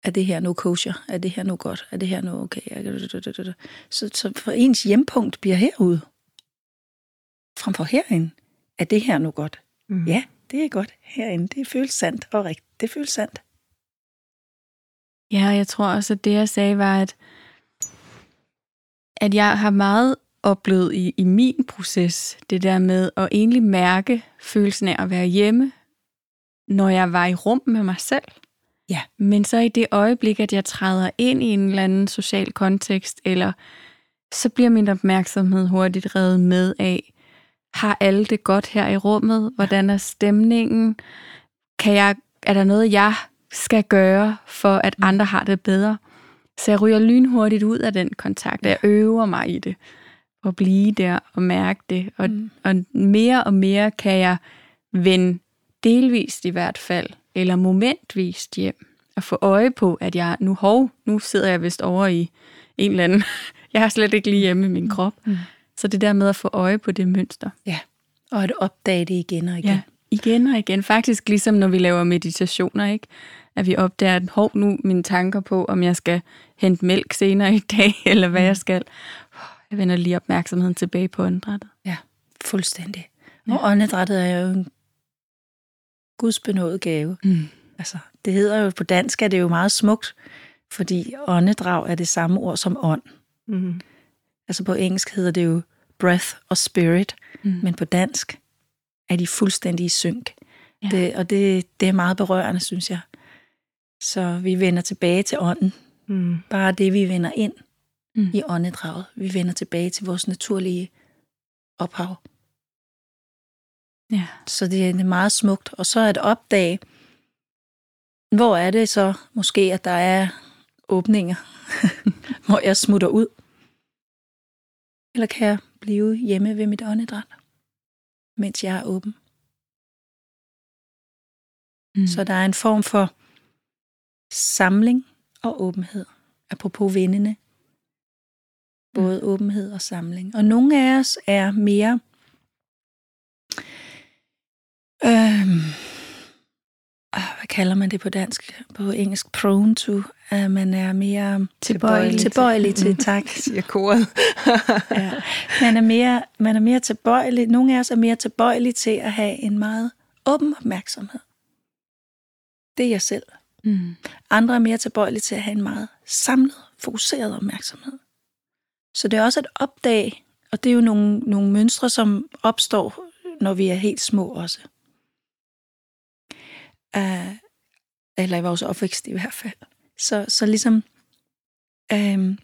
Er det her nu kosher? Er det her nu godt? Er det her nu okay? Så, så for ens hjempunkt bliver herude. Frem for herinde. Er det her nu godt? Mm. Ja, det er godt herinde. Det føles sandt og rigtigt. Det føles sandt. Ja, jeg tror også, at det, jeg sagde, var, at, at jeg har meget oplevet i, i min proces, det der med at egentlig mærke følelsen af at være hjemme, når jeg var i rum med mig selv. Ja. Men så i det øjeblik, at jeg træder ind i en eller anden social kontekst, eller så bliver min opmærksomhed hurtigt revet med af, har alle det godt her i rummet? Hvordan er stemningen? Kan jeg, er der noget, jeg skal gøre, for at mm. andre har det bedre? Så jeg ryger lynhurtigt ud af den kontakt, og jeg øver mig i det. At blive der og mærke det. Og, mm. og mere og mere kan jeg vende delvist i hvert fald, eller momentvist hjem, og få øje på, at jeg nu, hov, nu sidder jeg vist over i en eller anden, <laughs> jeg har slet ikke lige hjemme i min krop. Mm. Så det der med at få øje på det mønster. Ja, og at opdage det igen og igen. Ja, igen og igen. Faktisk ligesom når vi laver meditationer, ikke? at vi opdager, at hov, nu mine tanker på, om jeg skal hente mælk senere i dag, <laughs> eller hvad mm. jeg skal. Jeg vender lige opmærksomheden tilbage på åndedrættet. Ja, fuldstændig. Ja. Og åndedrættet er jo en gudsbenået gave. Mm. Altså, det hedder jo på dansk, er det jo meget smukt, fordi åndedrag er det samme ord som ånd. Mm. Altså på engelsk hedder det jo breath og spirit, mm. men på dansk er de fuldstændig i synk. Ja. Det, og det, det er meget berørende, synes jeg. Så vi vender tilbage til ånden, Mm. Bare det, vi vender ind Mm. i åndedraget. Vi vender tilbage til vores naturlige ophav. Ja. Så det er meget smukt. Og så at opdage, hvor er det så måske, at der er åbninger, <laughs> hvor jeg smutter ud. Eller kan jeg blive hjemme ved mit åndedræt, mens jeg er åben. Mm. Så der er en form for samling og åbenhed. Apropos vindende. Både mm. åbenhed og samling. Og nogle af os er mere... Ah, hvad kalder man det på dansk? På engelsk? Prone to. Uh, man er mere Tilbøjelig til- tilbøjelig til. Mm. Tak. <laughs> Siger koret. <laughs> ja. man, er mere, man er mere tilbøjelig. Nogle af os er mere tilbøjelige til at have en meget åben opmærksomhed. Det er jeg selv. Mm. Andre er mere tilbøjelige til at have en meget samlet, fokuseret opmærksomhed. Så det er også at opdage, og det er jo nogle, nogle mønstre, som opstår, når vi er helt små også. Uh, eller i vores opvækst i hvert fald. Så, så ligesom øhm, um,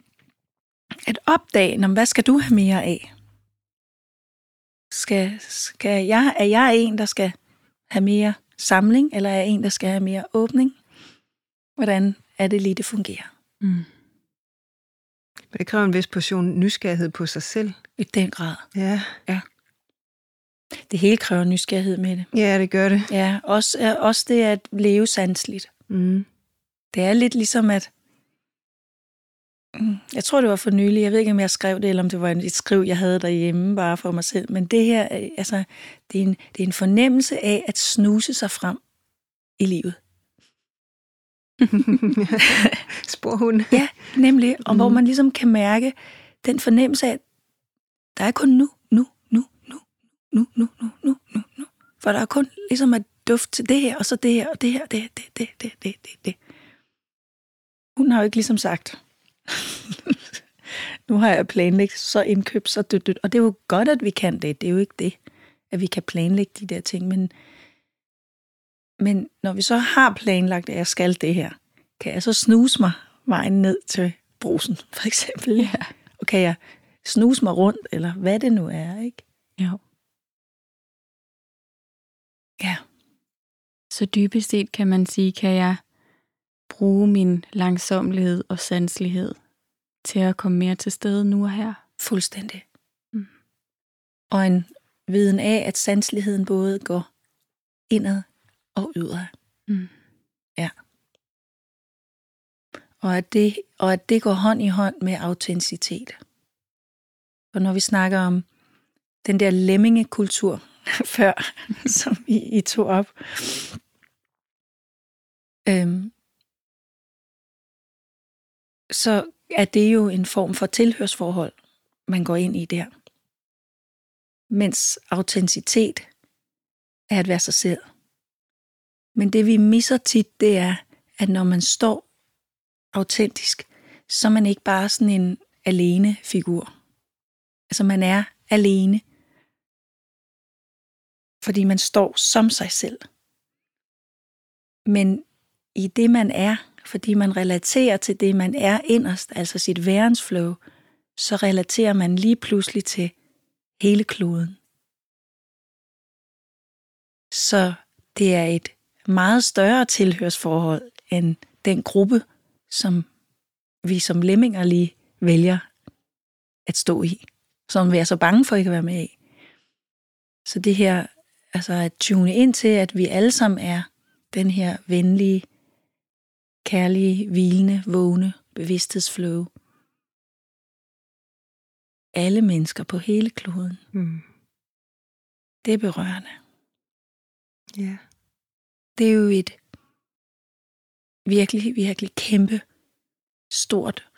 at opdage, når, hvad skal du have mere af? Skal, skal jeg, er jeg en, der skal have mere samling, eller er jeg en, der skal have mere åbning? Hvordan er det lige, det fungerer? Mm. Men det kræver en vis portion nysgerrighed på sig selv. I den grad. Ja, Det hele kræver nysgerrighed med det. ja det gør det. Ja, også, også det at leve sandsligt. Mm. Det er lidt ligesom at... Mm, Jeg tror, det var for nylig. Jeg ved ikke, om jeg skrev det, eller om det var et skriv, jeg havde derhjemme bare for mig selv. Men det her, øh, altså, det er en, det er en fornemmelse af at snuse sig frem i livet. <laughs> <laughs> Sporhund. <laughs> Ja, nemlig. Og mm. hvor man ligesom kan mærke den fornemmelse af, at der er kun nu, nu, nu, nu, nu, nu, nu, nu, nu, nu. For der er kun ligesom at duft til det her, og så det her, og det her, det, det, det, det, det, det, det. Hun har jo ikke ligesom sagt, <laughs> nu har jeg planlagt så indkøbt, så dødt, dødt. Og det er jo godt, at vi kan det. Det er jo ikke det, at vi kan planlægge de der ting. Men, men når vi så har planlagt, at jeg skal det her, kan jeg så snuse mig vejen ned til brusen, for eksempel? Ja. Og kan jeg snuse mig rundt, eller hvad det nu er, ikke? Jo. Ja. Så dybest set kan man sige, kan jeg bruge min langsomlighed og sanselighed til at komme mere til stede nu og her. Fuldstændig. Mm. Og en viden af, at sanseligheden både går indad og udad. Mm. Ja. Og at, det, og at det går hånd i hånd med autenticitet. Og når vi snakker om den der lemmingekultur <laughs> før, som I, I tog op, øhm, så er det jo en form for tilhørsforhold, man går ind i der. Mens autenticitet er at være sig selv. Men det vi misser tit, det er, at når man står autentisk, så er man ikke bare sådan en alene figur. Altså man er alene, fordi man står som sig selv. Men i det man er, fordi man relaterer til det man er inderst, altså sit værensflow, så relaterer man lige pludselig til hele kloden. Så det er et meget større tilhørsforhold end den gruppe, som vi som lemminger lige vælger at stå i, som vi er så bange for ikke at være med i. Så det her, altså at tune ind til, at vi alle sammen er den her venlige, kærlige, hvilende, vågne bevidsthedsflow. Alle mennesker på hele kloden. Mm. Det er berørende. Ja. Det er jo et virkelig, virkelig kæmpe, stort,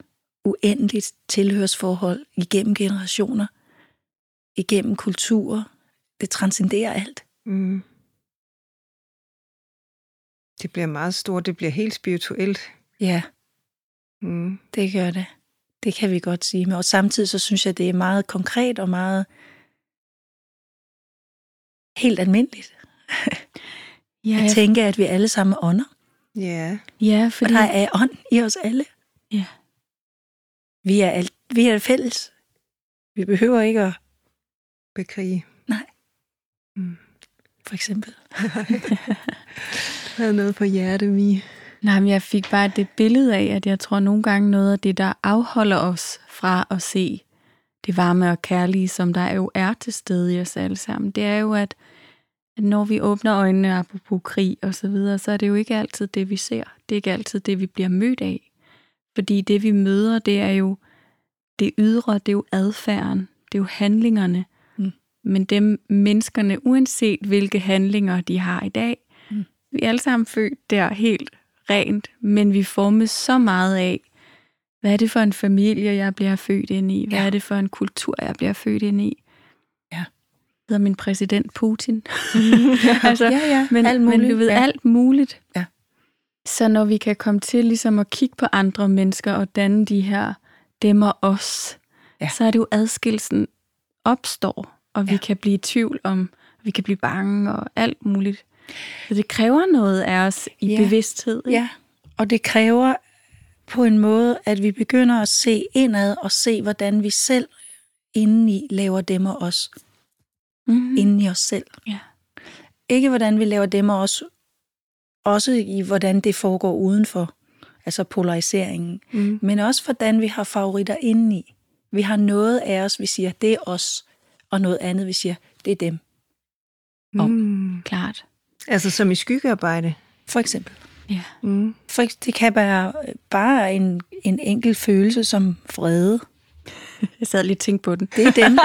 uendeligt tilhørsforhold igennem generationer, igennem kulturer. Det transcenderer alt. Mm. Det bliver meget stort, det bliver helt spirituelt. Ja, Mm. det gør det. Det kan vi godt sige. Men og samtidig så synes jeg, det er meget konkret og meget helt almindeligt. Ja, At tænke, at vi alle sammen er ånder. Ja. ja For fordi, der er ånd i os alle. Ja. Vi er, alt, vi er fælles. Vi behøver ikke at Bekrige. for eksempel. <laughs> Havde noget på hjerte, Mi. Nej, men jeg fik bare det billede af, at jeg tror nogle gange noget af det, der afholder os fra at se det varme og kærlige, som der jo er til stede i os alle sammen, det er jo, at, at når vi åbner øjnene, apropos krig og så videre, så er det jo ikke altid det, vi ser. Det er ikke altid det, vi bliver mødt af. Fordi det, vi møder, det er jo det ydre, det er jo adfærden, det er jo handlingerne. Mm. Men dem menneskerne, uanset hvilke handlinger de har i dag, Mm. vi er alle sammen født der helt rent, men vi formes så meget af, hvad er det for en familie, jeg bliver født ind i? Hvad Ja. er det for en kultur, jeg bliver født ind i? Hedder min præsident Putin? <laughs> altså, Ja, ja, men, alt men muligt. du ved, ja. alt muligt. Ja. Så når vi kan komme til ligesom at kigge på andre mennesker og danne de her dem og os, Ja. så er det jo adskillelsen opstår, og vi Ja. kan blive i tvivl om, vi kan blive bange og alt muligt. Så det kræver noget af os i Ja. bevidsthed. ikke? Ja, og det kræver på en måde, at vi begynder at se indad og se, hvordan vi selv indeni laver dem og os. Mm-hmm. Inden i os selv. Ja. Ikke hvordan vi laver dem og os, også i hvordan det foregår udenfor, altså polariseringen, Mm. men også hvordan vi har favoritter indeni. Vi har noget af os, vi siger, det er os, og noget andet, vi siger, det er dem. Om. Mm. Klart. Altså som i skyggearbejde. For eksempel. Ja. Mm. For det kan være bare en, en enkelt følelse som vrede. Jeg sad lige og tænkte på den. Det er dem.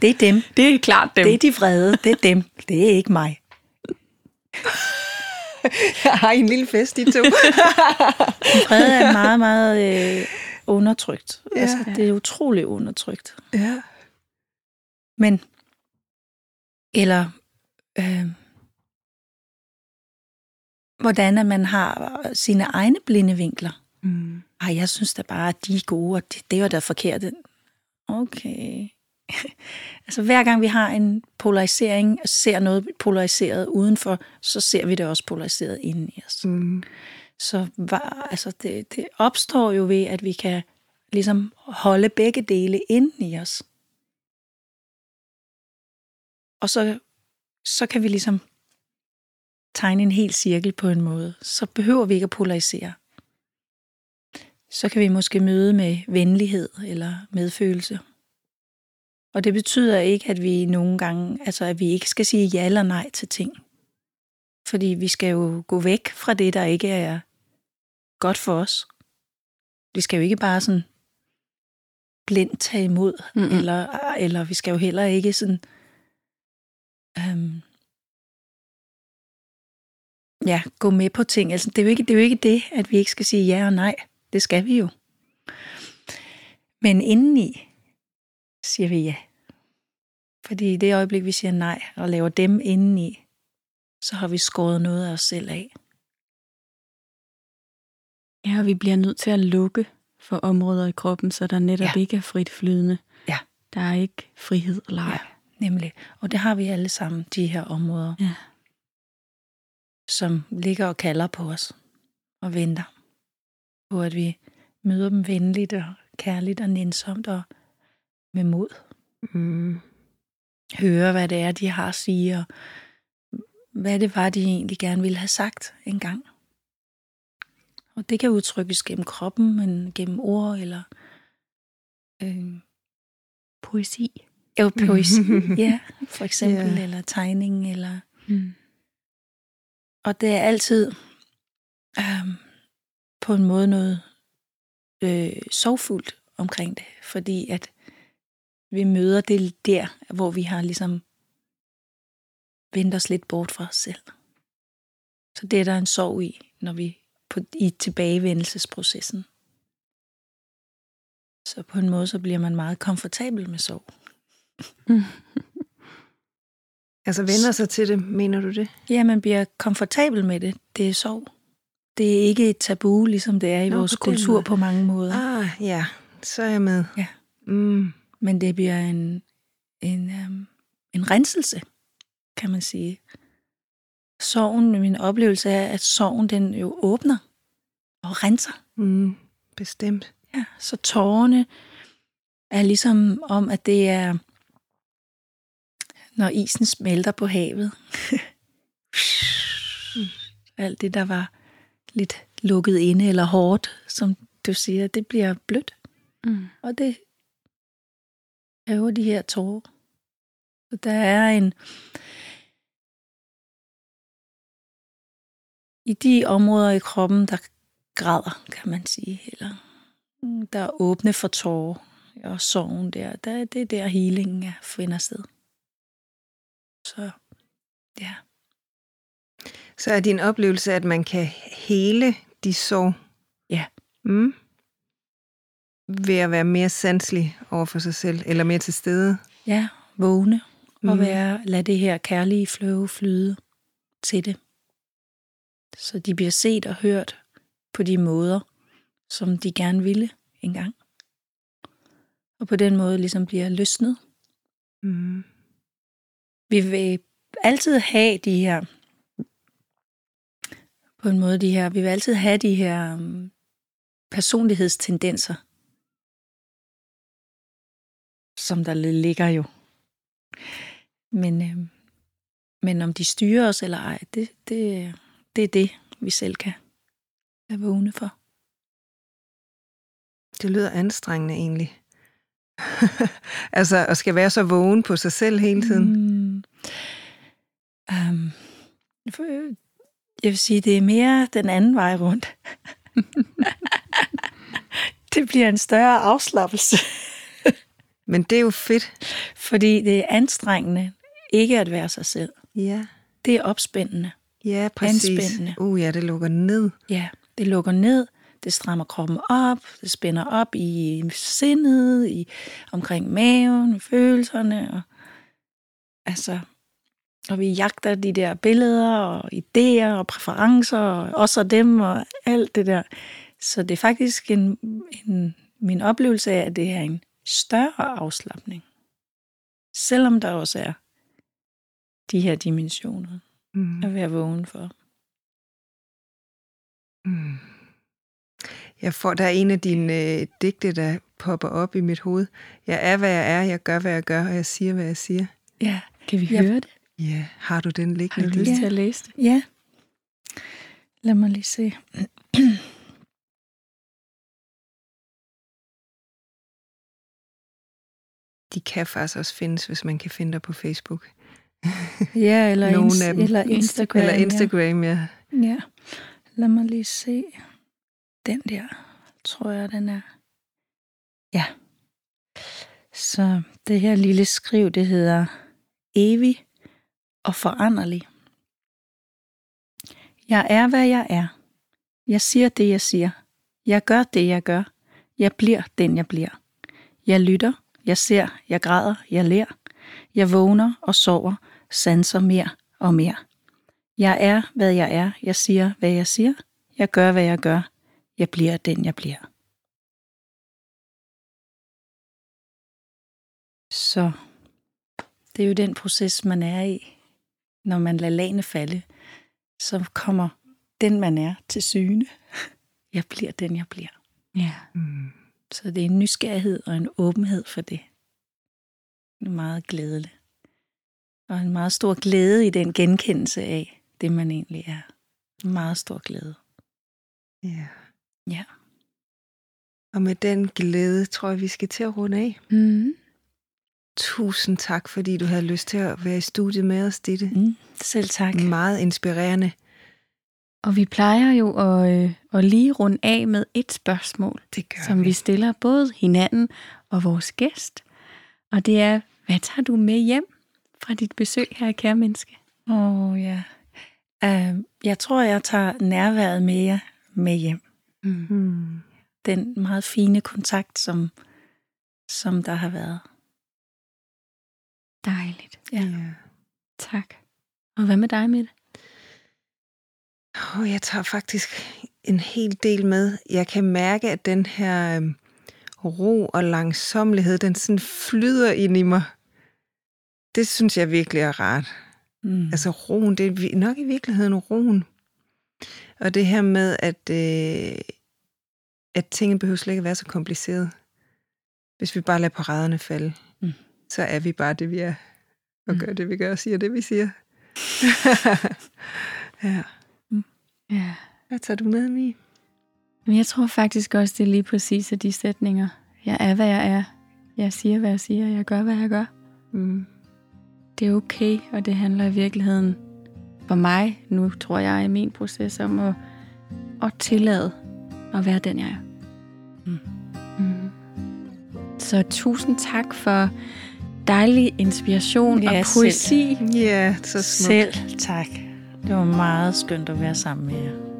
Det er dem. Det er klart dem. Det er de vrede. Det er dem. Det er ikke mig. Jeg har en lille fest, de to. <laughs> Vrede er meget, meget øh, undertrykt. Ja. Altså, det er utroligt undertrykt. ja. Men, eller, øh, hvordan at man har sine egne blinde vinkler. Mm. Ej, jeg synes da bare, at de er gode, og det, det var da forkert. Okay. <laughs> altså hver gang vi har en polarisering, og ser noget polariseret udenfor, så ser vi det også polariseret inden i os. Mm. Så var, altså det, det opstår jo ved, at vi kan ligesom holde begge dele inden i os. Og så, så kan vi ligesom tegne en hel cirkel på en måde. Så behøver vi ikke at polarisere. Så kan vi måske møde med venlighed eller medfølelse. Og det betyder ikke, at vi nogle gange, altså at vi ikke skal sige ja eller nej til ting. Fordi vi skal jo gå væk fra det, der ikke er godt for os. Vi skal jo ikke bare sådan blindt tage imod, mm-hmm. eller, eller vi skal jo heller ikke sådan øhm, ja, gå med på ting. Altså, det, er jo ikke, det er jo ikke det, at vi ikke skal sige ja og nej. Det skal vi jo. Men indeni siger vi ja. Fordi i det øjeblik, vi siger nej og laver dem indeni, så har vi skåret noget af os selv af. Ja, og vi bliver nødt til at lukke for områder i kroppen, så der netop Ja. ikke er frit flydende. Ja. Der er ikke frihed og leg. Ja. Nemlig. Og det har vi alle sammen, de her områder, Ja. som ligger og kalder på os og venter på, at vi møder dem venligt og kærligt og nænsomt og med mod. Mm. Høre, hvad det er, de har at sige, og hvad det var, de egentlig gerne ville have sagt engang. Og det kan udtrykkes gennem kroppen, men gennem ord eller øh, Poesi. jo, poesi. <laughs> ja, for eksempel, yeah. eller tegning, eller Mm. Og det er altid øhm, på en måde noget øh, sorgfuldt omkring det, fordi at vi møder det der, hvor vi har ligesom vendt os lidt bort fra os selv. Så det er der en sorg i, når vi på, i tilbagevendelsesprocessen. Så på en måde, så bliver man meget komfortabel med sorg. <laughs> Altså vender sig til det, mener du det? Ja, man bliver komfortabel med det. Det er sorg. Det er ikke et tabu, ligesom det er i Nå, vores på kultur måde. på mange måder. Ah, ja. Så er jeg med. Ja. Mm. Men det bliver en, en, um, en renselse, kan man sige. Sorgen, min oplevelse er, at sorgen den jo åbner og renser. Mm. Bestemt. Ja, så tårerne er ligesom om, at det er, når isen smelter på havet. <laughs> Alt det, der var lidt lukket inde eller hårdt, som du siger, det bliver blødt. Mm. Og det laver de her tårer. Så der er en... I de områder i kroppen, der græder, kan man sige, eller der er åbne for tårer og sorgen der, der det er der healingen er, finder sted. Så ja. Så er din oplevelse, at man kan hele de sår? Ja. Mm. Ved at være mere sanselig over for sig selv, eller mere til stede? Ja, vågne og Mm. være, lad det her kærlige flow flyde til det. Så de bliver set og hørt på de måder, som de gerne ville engang. Og på den måde ligesom bliver løsnet. Mm. Vi vil altid have de her, på en måde de her, vi vil altid have de her um, personlighedstendenser, som der ligger jo. Men, øh, men om de styrer os eller ej, det, det, det er det, vi selv kan være vågne for. Det lyder anstrengende egentlig. <laughs> altså at skal være så vågen på sig selv hele tiden. Mm. Um, jeg vil sige, det er mere den anden vej rundt. <laughs> det bliver en større afslappelse, Men det er jo fedt. fordi det er anstrengende ikke at være sig selv. Ja, Det er opspændende. ja præcis. Anspændende. Uh, ja, det lukker ned. Ja, det lukker ned, det strammer kroppen op, det spænder op i sindet, i, omkring maven, i følelserne. Og, altså, og vi jagter de der billeder og idéer og præferencer, og os og dem og alt det der. Så det er faktisk en, en, min oplevelse af, at det er en større afslappning. Selvom der også er de her dimensioner Mm. at være vågen for. Mm. Jeg får, der er en af dine øh, digte, der popper op i mit hoved. Jeg er, hvad jeg er, jeg gør, hvad jeg gør, og jeg siger, hvad jeg siger. Ja, Kan vi Ja. høre det? Ja, har du den Har liggende? du lyst Ja. til at læse det? Ja. Lad mig lige se. De kan faktisk også findes, hvis man kan finde dig på Facebook. Ja, eller, ins- af dem. eller Instagram. Eller Instagram, ja. Ja. ja. Lad mig lige se. Den der, tror jeg, den er. Ja. Så det her lille skriv, det hedder evig og foranderlig. Jeg er, hvad jeg er. Jeg siger det, jeg siger. Jeg gør det, jeg gør. Jeg bliver den, jeg bliver. Jeg lytter, jeg ser, jeg græder, jeg ler. Jeg vågner og sover, sanser mere og mere. Jeg er, hvad jeg er. Jeg siger, hvad jeg siger. Jeg gør, hvad jeg gør. Jeg bliver den, jeg bliver. Så det er jo den proces, man er i. Når man lader lagene falde, så kommer den, man er, til syne. <laughs> Jeg bliver den, jeg bliver. Ja. Mm. Så det er en nysgerrighed og en åbenhed for det. Det er meget glædeligt. Og en meget stor glæde i den genkendelse af det, man egentlig er. En meget stor glæde. Ja. Ja. Og med den glæde, tror jeg, vi skal til at runde af. Mm. Tusind tak, fordi du havde lyst til at være i studiet med os, Ditte. Mm, selv tak. Meget inspirerende. Og vi plejer jo at, øh, at lige runde af med et spørgsmål, Det gør som vi stiller både hinanden og vores gæst. Og det er, hvad tager du med hjem fra dit besøg her, kære menneske? Åh, oh, ja. Uh, jeg tror, jeg tager nærværet med jer med hjem. Mm. Den meget fine kontakt, som, som der har været. Dejligt. Ja. ja. Tak. Og hvad med dig, Mette? Og jeg tager faktisk en hel del med. Jeg kan mærke, at den her øhm, ro og langsomlighed, den sådan flyder ind i mig. Det synes jeg virkelig er rart. Mm. Altså roen, det er nok i virkeligheden roen. Og det her med, at øh, at tingene behøver slet ikke at være så komplicerede. Hvis vi bare lader paraderne falde. Så er vi bare det, vi er. Og Mm. gør det, vi gør, og siger det, vi siger. <laughs> ja. Ja. Hvad tager du med, Mi? Men jeg tror faktisk også, det er lige præcis af de sætninger. Jeg er, hvad jeg er. Jeg siger, hvad jeg siger. Jeg gør, hvad jeg gør. Mm. Det er okay, og det handler i virkeligheden for mig, nu tror jeg i min proces, om at, at tillade at være den, jeg er. Mm. Mm. Så tusind tak for dejlig inspiration Ja, og poesi. selv. Ja, så smukt. Selv tak. Det var meget skønt at være sammen med jer.